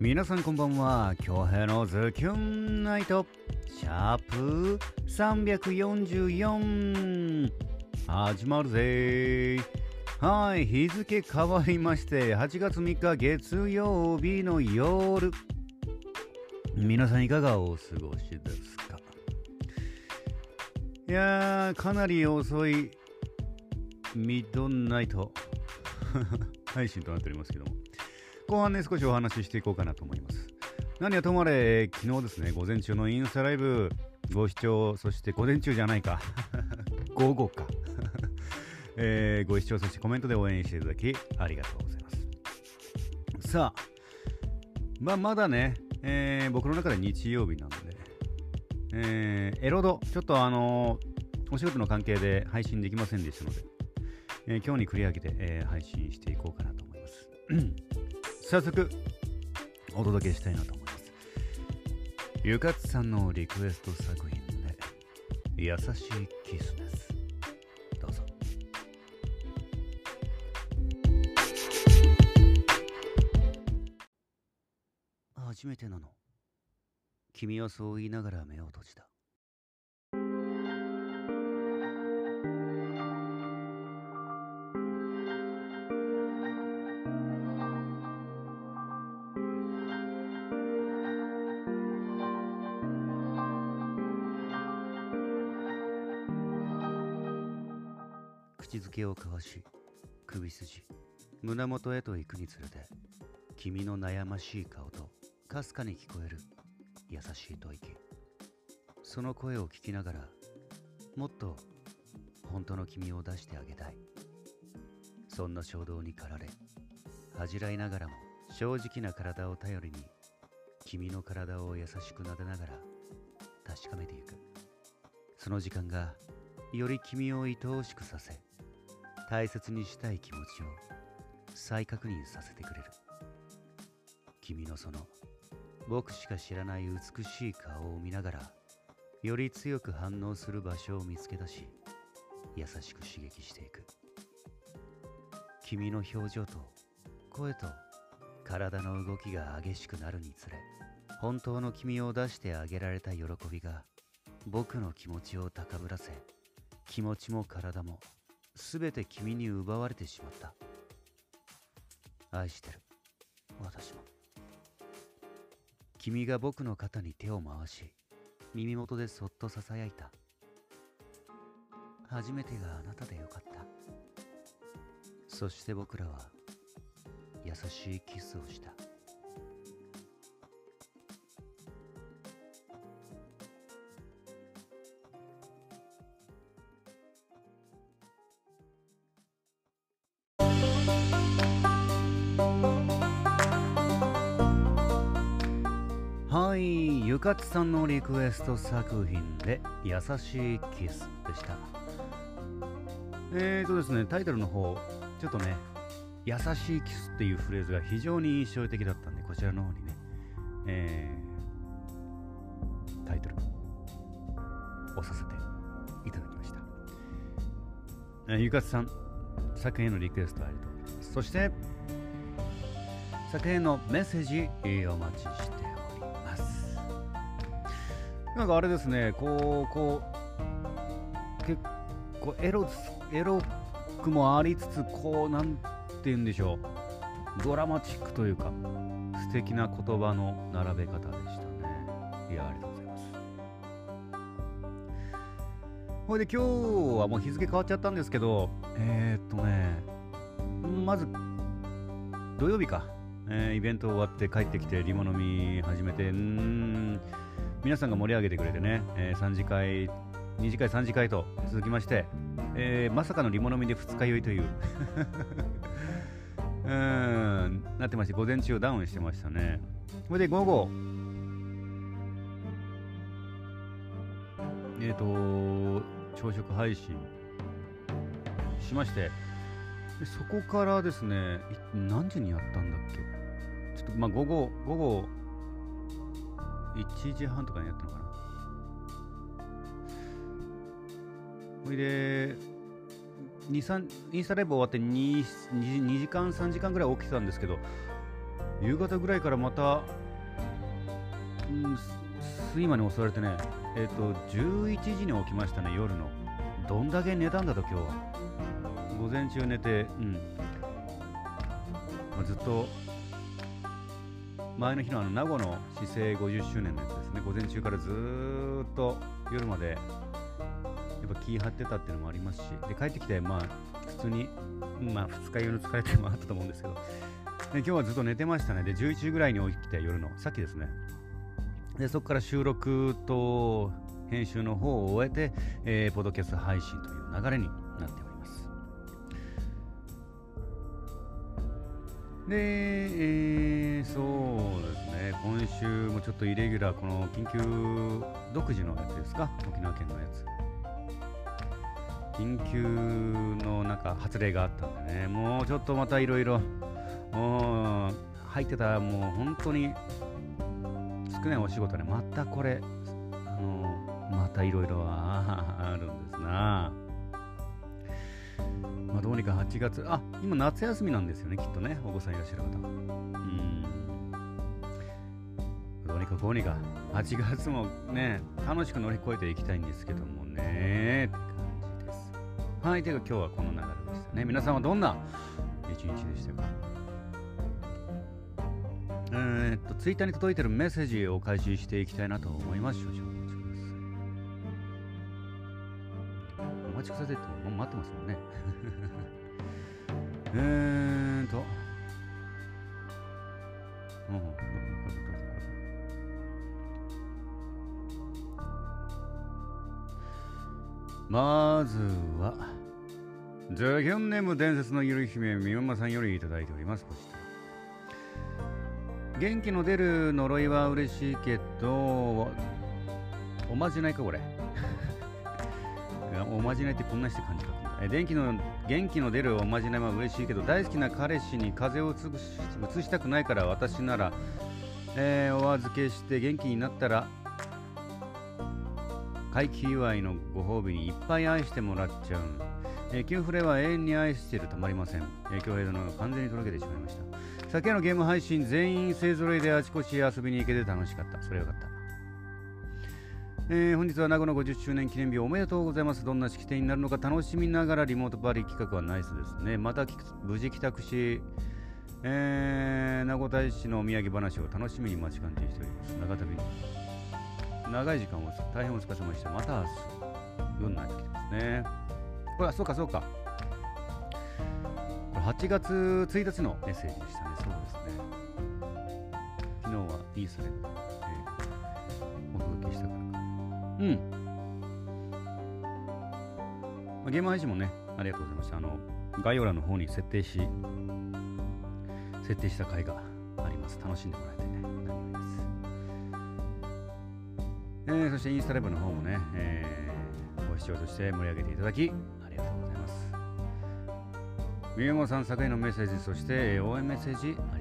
皆さんこんばんは。京平のズキュンナイト。シャープ344始まるぜ。はい日付変わりまして8月3日月曜日の夜。皆さんいかがお過ごしですか？いやーかなり遅い。ミッドナイト。配信となっておりますけども。後半ね少しお話ししていこうかなと思います。何はともあれ昨日ですね午前中のインスタライブご視聴そして午前中じゃないか。午後か。えー、ご視聴そしてコメントで応援していただきありがとうございます。さあまあまだね、えー、僕の中で日曜日なので、えー、エロドちょっとあのー、お仕事の関係で配信できませんでしたので、えー、今日に繰り上げて、えー、配信していこうかなと思います。早速お届けしたいなと思います。ゆかつさんのリクエスト作品で優しいキスです。どうぞ。初めてなの。君はそう言いながら目を閉じた。口づけを交わし首筋。胸元へと行くにつれて君の悩ましい顔とかすかに聞こえる優しい吐息。その声を聞きながらもっと本当の君を出してあげたい。そんな衝動に駆られ恥じらいながらも正直な体を頼りに君の体を優しく撫でながら確かめていく。その時間がより君を愛おしくさせ大切にしたい気持ちを再確認させてくれる。君のその僕しか知らない美しい顔を見ながらより強く反応する場所を見つけ出し優しく刺激していく。君の表情と声と体の動きが激しくなるにつれ本当の君を出してあげられた喜びが僕の気持ちを高ぶらせ気持ちも体も全て君に奪われてしまった。愛してる。私も。君が僕の肩に手を回し耳元でそっとささやいた。初めてがあなたでよかった。そして僕らは優しいキスをした。ゆかつさんのリクエスト作品で「優しいキス」でした。えーとですねタイトルの方ちょっとね優しいキスっていうフレーズが非常に印象的だったんでこちらの方にねえー、タイトル押させていただきました、えー、ゆかつさん作品へのリクエストありがとうございます。そして作品のメッセージお待ちしております。なんかあれですねこうこう結構エロエロくもありつつこうなんて言うんでしょう。ドラマチックというか素敵な言葉の並べ方でしたね。いやありがとうございます。ほいで今日はもう日付変わっちゃったんですけどえー、っとねまず土曜日か。えー、イベント終わって帰ってきてリモ飲み始めてうん。皆さんが盛り上げてくれてね、えー、3次会2次会3次会と続きまして、えー、まさかのリモ飲みで二日酔いという。うんなってまして午前中ダウンしてましたね。それで午後えっ、ー、と朝食配信しましてそこからですね何時にやったんだっけ？ちょっとまあ午後、午後1時半とかにやったのかな。ほいで、2、3、インスタライブ終わって 2, 2, 2時間、3時間ぐらい起きてたんですけど、夕方ぐらいからまた、うん、睡魔に襲われてね、えっ、ー、と、11時に起きましたね、夜の。どんだけ寝たんだと、今日は。午前中寝て、うん。まあ、ずっと、前の日のあの名護の市政50周年のやつですね、午前中からずっと夜まで、やっぱ気張ってたっていうのもありますし、で、帰ってきて、まあ、普通に、まあ、二日酔いの疲れていうのもあったと思うんですけど、で今日はずっと寝てましたね。で、11時ぐらいに起きて、夜の、さっきですね。で、そこから収録と編集の方を終えて、えー、ポッドキャスト配信という流れになっております。で、えー、そうですね、今週もちょっとイレギュラー、この緊急独自のやつですか、沖縄県のやつ。緊急のなんか発令があったんでね、もうちょっとまたいろいろ、入ってたらもう本当に少ないお仕事ね、またこれ、あのまたいろいろあるんですな。まあ、どうにか8月、あ今夏休みなんですよね、きっとね、お子さんいらっしゃる方は。うん。どうにかこうにか、8月もね、楽しく乗り越えていきたいんですけどもね、って感じです。はい、というか今日はこの流れでしたね。皆さんはどんな一日でしたか？えー、っと、ツイッターに届いてるメッセージを開始していきたいなと思います。少々待ちください。ってもう待ってますもんね。えーっと。うん、まずは、ザ・ギョンネーム伝説のゆる姫、みおまさんよりいただいております。元気の出る呪いは嬉しいけど、おまじないか、これ。おまじないってこんなして感じか。え電気の元気の出るおまじないは嬉しいけど、大好きな彼氏に風邪を移したくないから、私なら、えー、お預けして元気になったら、回帰祝いのご褒美にいっぱい愛してもらっちゃう。えー、キュンフレは永遠に愛してるたまりません。えー、京平殿が完全にとろけてしまいました。昨夜のゲーム配信全員勢ぞろいであちこち遊びに行けて楽しかった。それよかった。えー、本日は名護の50周年記念日おめでとうございます。どんな式典になるのか楽しみながらリモートパーリー企画はナイスですね。また無事帰宅し、えー、名護大使のお土産話を楽しみに待ち感じしております。長旅長い時間を大変お疲れ様でした。また明日、夜になってきてますね。これはそうかそうか。これ8月1日のメッセージでしたね。そうですね。昨日はイーサレット、えー、お届けしたから。うん。まあ、ゲーム配信もね、ありがとうございました。あの、概要欄の方に設定し、設定した回があります。楽しんでもらえてね、何よりです。えー、そしてインスタライブの方もね、えー、ご視聴として盛り上げていただき、宮本さん作へのメッセージそして応援メッセージありがとうござい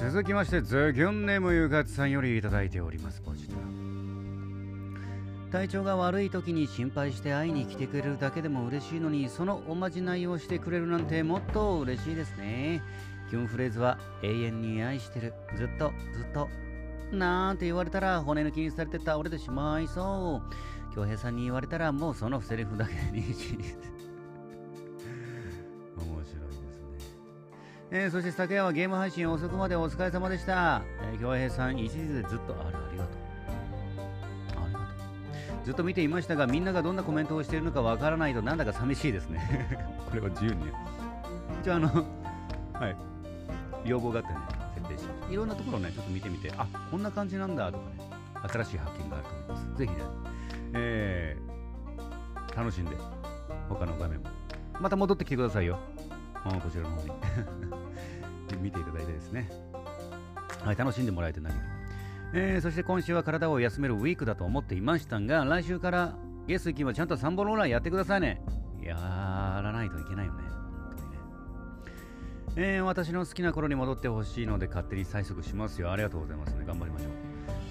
続きましてズギョンネムゆかつさんよりいただいておりますポジティブ体調が悪い時に心配して会いに来てくれるだけでも嬉しいのにそのおまじないをしてくれるなんてもっと嬉しいですね。キュンフレーズは永遠に愛してる。ずっとずっとなんて言われたら骨抜きにされて倒れてしまいそう。恭平さんに言われたらもうそのセリフだけでえー、そして昨夜はゲーム配信遅くまでお疲れ様でした。えー、京平さん一時でずっとあるありがとう。ありがとう。ずっと見ていましたが、みんながどんなコメントをしているのかわからないとなんだか寂しいですね。これは自由にね。一応あの、はい。要望があってね、設定しました。いろんなところをね、ちょっと見てみて、あ、こんな感じなんだとかね、新しい発見があると思います。ぜひね、えー、楽しんで、他の画面も。また戻ってきてくださいよ。こちらの方に 見ていただいてですね。はい、楽しんでもらえて何より。えー、そして今週は体を休めるウィークだと思っていましたが、来週からゲス金はちゃんと3本ローラーやってくださいね。やらないといけないよね。本当にね。えー、私の好きな頃に戻ってほしいので勝手に催促しますよ。ありがとうございますね。頑張りましょう。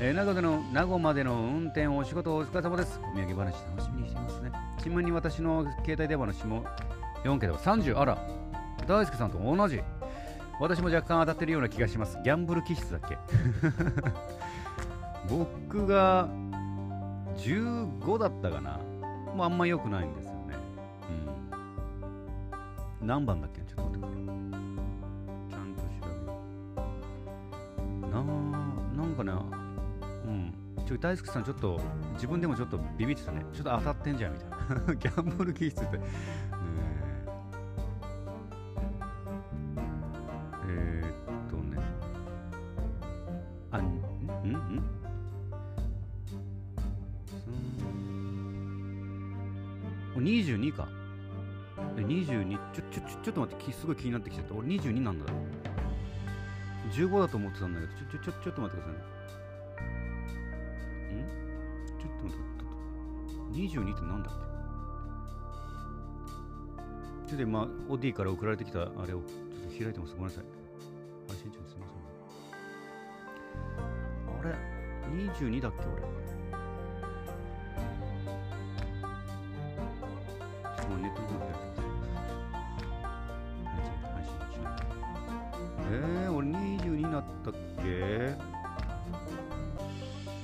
えー、名護での名護までの運転お仕事お疲れ様です。お土産話楽しみにしてますね。ちなみに私の携帯電話の下4桁は30、あら、大輔さんと同じ。私も若干当たってるような気がします。ギャンブル気質だっけ？僕が15だったかな。もうあんま良くないんですよね。うん。何番だっけ？ちょっと待ってくれ。ちゃんと調べよう。ななんかね、うん。ちょ、大輔さんちょっと自分でもちょっとビビってたね。ちょっと当たってんじゃんみたいな。ギャンブル気質って。22か。え、22、ちょ、ちょ、ちょ、ちょっと待って、すごい気になってきちゃった。俺22なんだ。15だと思ってたんだけど、ちょ、ちょ、ちょ、ちょっと待ってくださいね。ん？ちょっと待って22ってなんだって。ちょっと今 OD から送られてきたあれをちょっと開いてます。ごめんなさい。配信中すみません。あれ？22だっけ俺。えー、俺22になったっけ？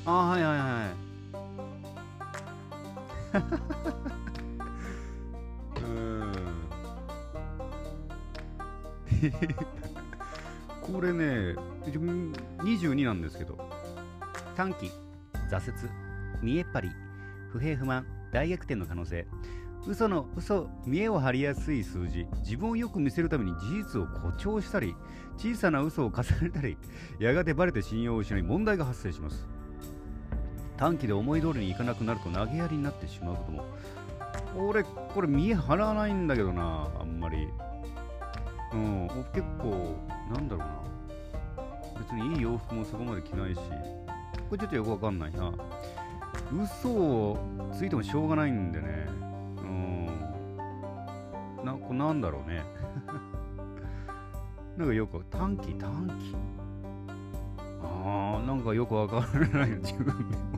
あはいはいはい これね22なんですけど。短期挫折見えっ張り不平不満大逆転の可能性。嘘の嘘見栄を張りやすい数字。自分をよく見せるために事実を誇張したり小さな嘘を重ねたりやがてバレて信用を失い問題が発生します。短期で思い通りにいかなくなると投げやりになってしまうことも。俺これ見え張らないんだけどなあんまり。うん結構なんだろうな。別にいい洋服もそこまで着ないし。これちょっとよくわかんないな。嘘をついてもしょうがないんでね。なこなんだろうね なんかよく短期短期？ああなんかよくわからない自分でも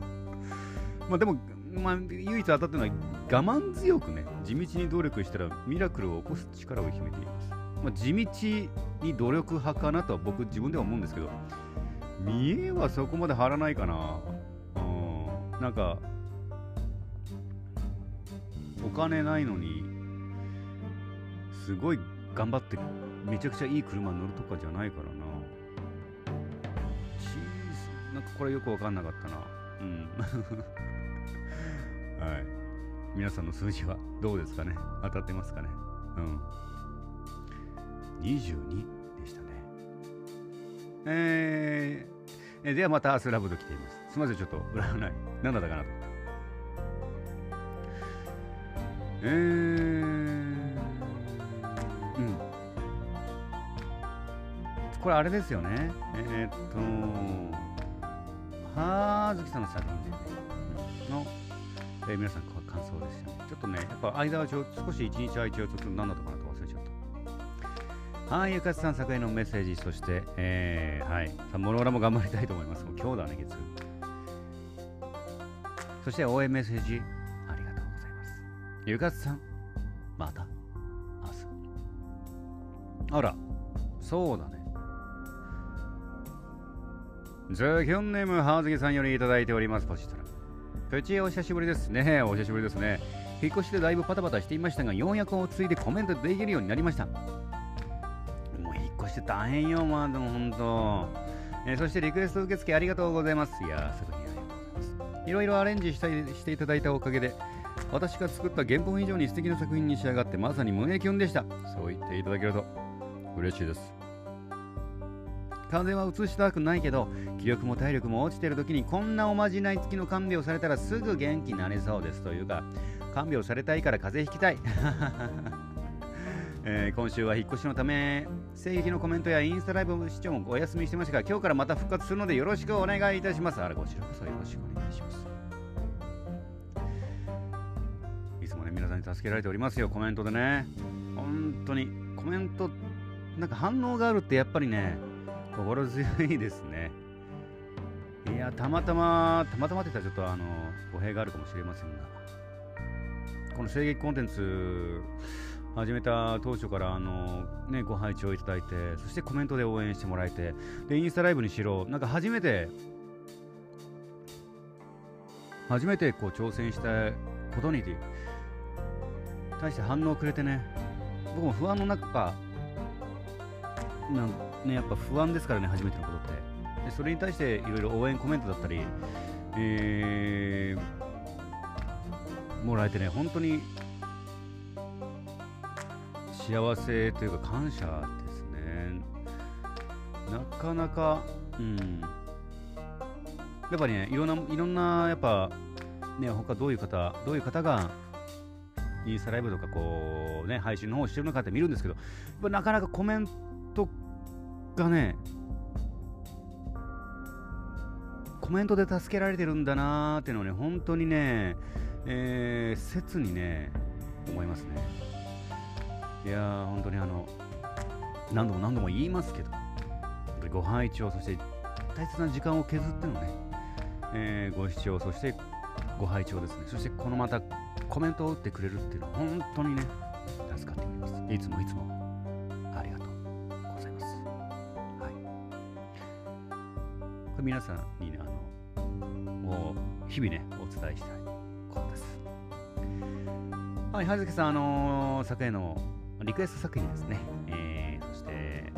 まあでも、まあ、唯一当たってるのは我慢強くね、地道に努力したらミラクルを起こす力を秘めています。まあ、地道に努力派かなとは僕自分では思うんですけど、見栄はそこまで張らないかな。うん、なんか、お金ないのに、すごい頑張ってめちゃくちゃいい車乗るとかじゃないからな。チーズ、なんかこれよくわかんなかったな。うん。はい。皆さんの数字はどうですかね？当たってますかね？うん。22でしたね。えー、えではまたアスラブド来ています。すみません、ちょっと占い。何だったかなと。えー、これあれですよね。えー、っと、はーずきさんの作品で、のえー、皆さん感想ですよね。ちょっとね、やっぱ間はちょ少し一日空いちゃうと何だったかなと忘れちゃった。はい、ゆかつさん作へのメッセージ、そして、えー、はい、さあ、モノラも頑張りたいと思います。もう今日だね、月。そして、応援メッセージ、ありがとうございます。ゆかつさん、また、明日。あら、そうだね。ザ・キョンネーム、ハーズギさんよりいただいております。ポチトラ。プチお久しぶりですね。お久しぶりですね。引っ越しでだいぶパタパタしていましたが、ようやく落ち着いてコメントできるようになりました。もう引っ越して大変よ、まあでも本当。えー、そしてリクエスト受付ありがとうございます。いやすぐにありがとうございます。いろいろアレンジしたいしていただいたおかげで、私が作った原本以上に素敵な作品に仕上がってまさに胸キュンでした。そう言っていただけると嬉しいです。風邪は移したくないけど気力も体力も落ちてる時にこんなおまじない付きの看病されたらすぐ元気になれそうですというか看病されたいから風邪ひきたい。えー、今週は引っ越しのため声撃のコメントやインスタライブ視聴もお休みしてましたが今日からまた復活するのでよろしくお願いいたします。あれこちらこそよろしくお願いします。いつもね皆さんに助けられておりますよコメントでね。本当にコメントなんか反応があるってやっぱりね心強いですね。いや、たまたま、たまたまって言ったらちょっとあの、語弊があるかもしれませんが、この声劇コンテンツ、始めた当初からあの、ね、ご拝聴いただいてそしてコメントで応援してもらえてでインスタライブにしろなんか初めて初めてこう挑戦したことに対して反応をくれてね僕も不安の中なんねやっぱ不安ですからね初めてのことって。でそれに対していろいろ応援コメントだったり、えー、もらえてね本当に幸せというか感謝ですね。なかなかうん。やっぱりねいろんないろんなやっぱね他どういう方どういう方がインスタライブとかこうね配信の方をしてるのかって見るんですけどやっぱなかなかコメンがねコメントで助けられてるんだなーっていうのをね本当にね、えー、切にね思いますね。いやー本当にあの何度も何度も言いますけどご拝聴そして大切な時間を削ってのね、えー、ご視聴そしてご拝聴ですねそしてこのまたコメントを打ってくれるっていうのは本当にね助かっております。いつもいつも。皆さんにねあのもう日々ねお伝えしたいことです。はい葉月さんあのー、昨夜のリクエスト作品ですね、えー、そして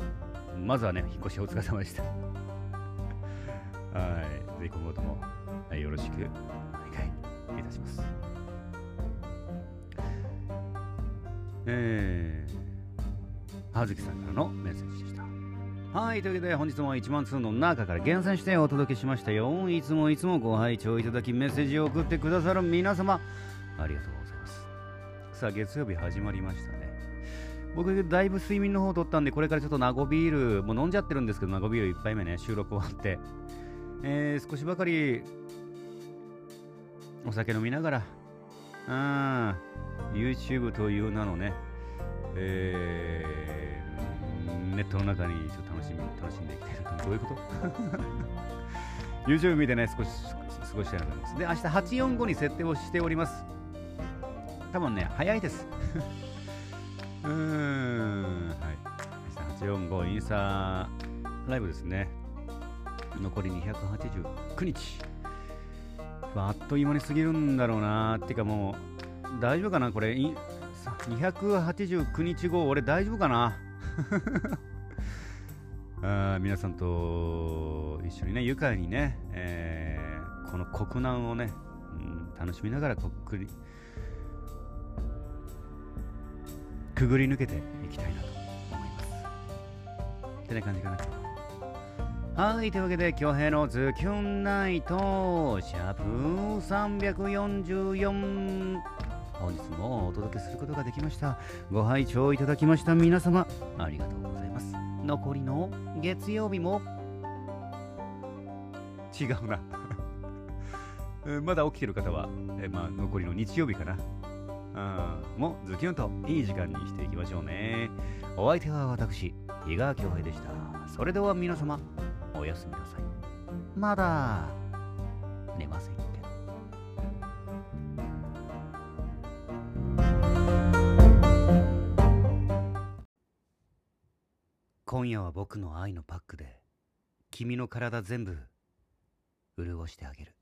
まずはね引っ越しお疲れ様でした。はいぜひ今後とも、はい、よろしくお願いいたします。えー、葉月さんからのメッセージでした。はい、というわけで本日も1万通の中から厳選してお届けしましたよ。いつもいつもご拝聴いただきメッセージを送ってくださる皆様、ありがとうございます。さあ、月曜日始まりましたね。僕、だいぶ睡眠の方を取ったんで、これからちょっとナゴビール、もう飲んじゃってるんですけど、ナゴビール1杯目ね、収録終わって、えー、少しばかりお酒飲みながら、うん、YouTube という名のね、えー、ネットの中にちょっと楽しみ楽しんでいきたいなとどういうこと ?YouTube 見てね、少し過ごしたいなと思います。で、明日845に設定をしております。多分ね、早いです。うーん、はい。明日845インスタライブですね。残り289日。あっという間に過ぎるんだろうなっていうかもう大丈夫かな？これ289日後俺大丈夫かな？あ皆さんと一緒にね愉快にね、えー、この国難をね、うん、楽しみながらこっくりくぐり抜けていきたいなと思いますってな感じかなはい、というわけで、京平のズキュンナイト、シャープ344、本日もお届けすることができました。ご拝聴いただきました皆様、ありがとうございます。残りの月曜日も、違うな まだ起きてる方は、えまあ、残りの日曜日かな。うん、もズキュンといい時間にしていきましょうね。お相手は私、比嘉恭平でした。それでは皆様、おやすみなさい。まだ寝ません夜は僕の愛のパックで君の体全部潤してあげる。